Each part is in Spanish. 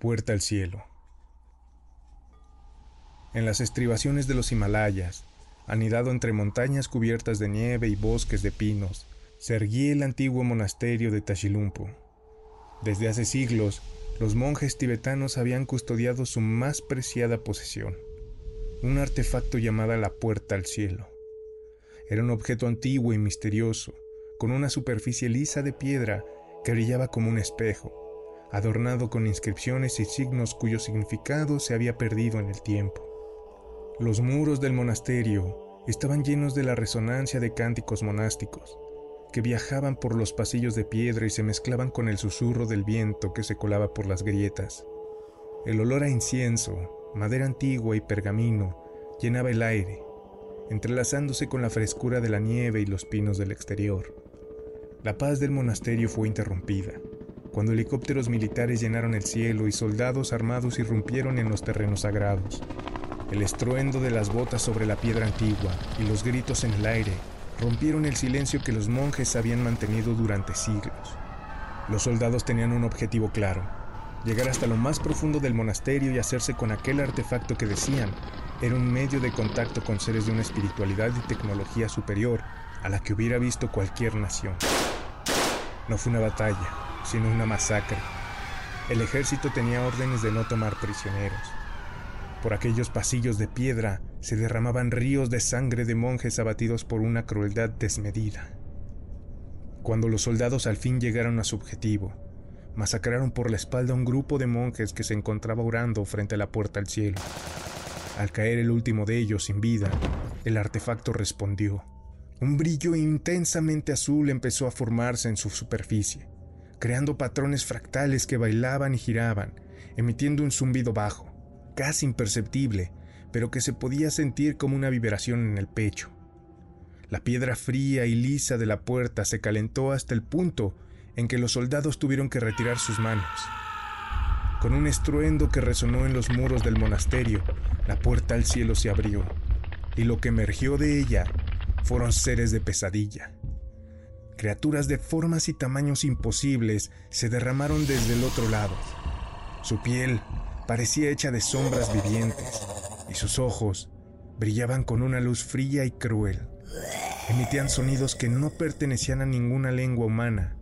Puerta al cielo. En las estribaciones de los Himalayas, anidado entre montañas cubiertas de nieve y bosques de pinos, se erguía el antiguo monasterio de Tashilumpo. Desde hace siglos, los monjes tibetanos habían custodiado su más preciada posesión, un artefacto llamado la Puerta al Cielo. Era un objeto antiguo y misterioso, con una superficie lisa de piedra que brillaba como un espejo, adornado con inscripciones y signos cuyo significado se había perdido en el tiempo. Los muros del monasterio estaban llenos de la resonancia de cánticos monásticos, que viajaban por los pasillos de piedra y se mezclaban con el susurro del viento que se colaba por las grietas. El olor a incienso, madera antigua y pergamino llenaba el aire, entrelazándose con la frescura de la nieve y los pinos del exterior. La paz del monasterio fue interrumpida cuando helicópteros militares llenaron el cielo y soldados armados irrumpieron en los terrenos sagrados. El estruendo de las botas sobre la piedra antigua y los gritos en el aire rompieron el silencio que los monjes habían mantenido durante siglos. Los soldados tenían un objetivo claro, llegar hasta lo más profundo del monasterio y hacerse con aquel artefacto que decían era un medio de contacto con seres de una espiritualidad y tecnología superior a la que hubiera visto cualquier nación. No fue una batalla, sino una masacre. El ejército tenía órdenes de no tomar prisioneros. Por aquellos pasillos de piedra se derramaban ríos de sangre de monjes abatidos por una crueldad desmedida. Cuando los soldados al fin llegaron a su objetivo, masacraron por la espalda a un grupo de monjes que se encontraba orando frente a la puerta al cielo. Al caer el último de ellos sin vida, el artefacto respondió. Un brillo intensamente azul empezó a formarse en su superficie creando patrones fractales que bailaban y giraban, emitiendo un zumbido bajo, casi imperceptible, pero que se podía sentir como una vibración en el pecho. La piedra fría y lisa de la puerta se calentó hasta el punto en que los soldados tuvieron que retirar sus manos. Con un estruendo que resonó en los muros del monasterio, la puerta al cielo se abrió, y lo que emergió de ella fueron seres de pesadilla. Criaturas de formas y tamaños imposibles se derramaron desde el otro lado. Su piel parecía hecha de sombras vivientes y sus ojos brillaban con una luz fría y cruel. Emitían sonidos que no pertenecían a ninguna lengua humana,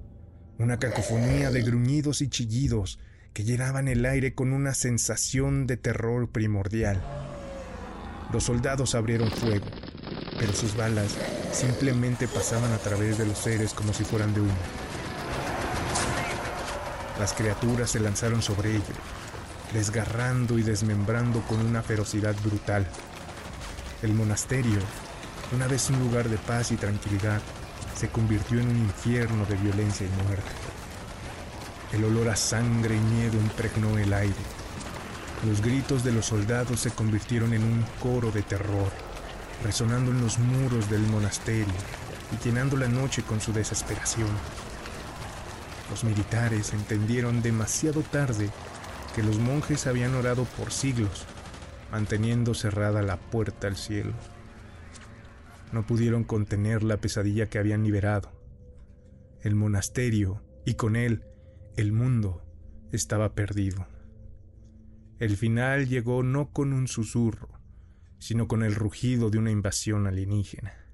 una cacofonía de gruñidos y chillidos que llenaban el aire con una sensación de terror primordial. Los soldados abrieron fuego, pero sus balas simplemente pasaban a través de los seres como si fueran de humo. Las criaturas se lanzaron sobre ellos, desgarrando y desmembrando con una ferocidad brutal. El monasterio, una vez un lugar de paz y tranquilidad, se convirtió en un infierno de violencia y muerte. El olor a sangre y miedo impregnó el aire. Los gritos de los soldados se convirtieron en un coro de terror resonando en los muros del monasterio y llenando la noche con su desesperación. Los militares entendieron demasiado tarde que los monjes habían orado por siglos, manteniendo cerrada la puerta al cielo. No pudieron contener la pesadilla que habían liberado. El monasterio, y con él el mundo, estaba perdido. El final llegó no con un susurro, sino con el rugido de una invasión alienígena.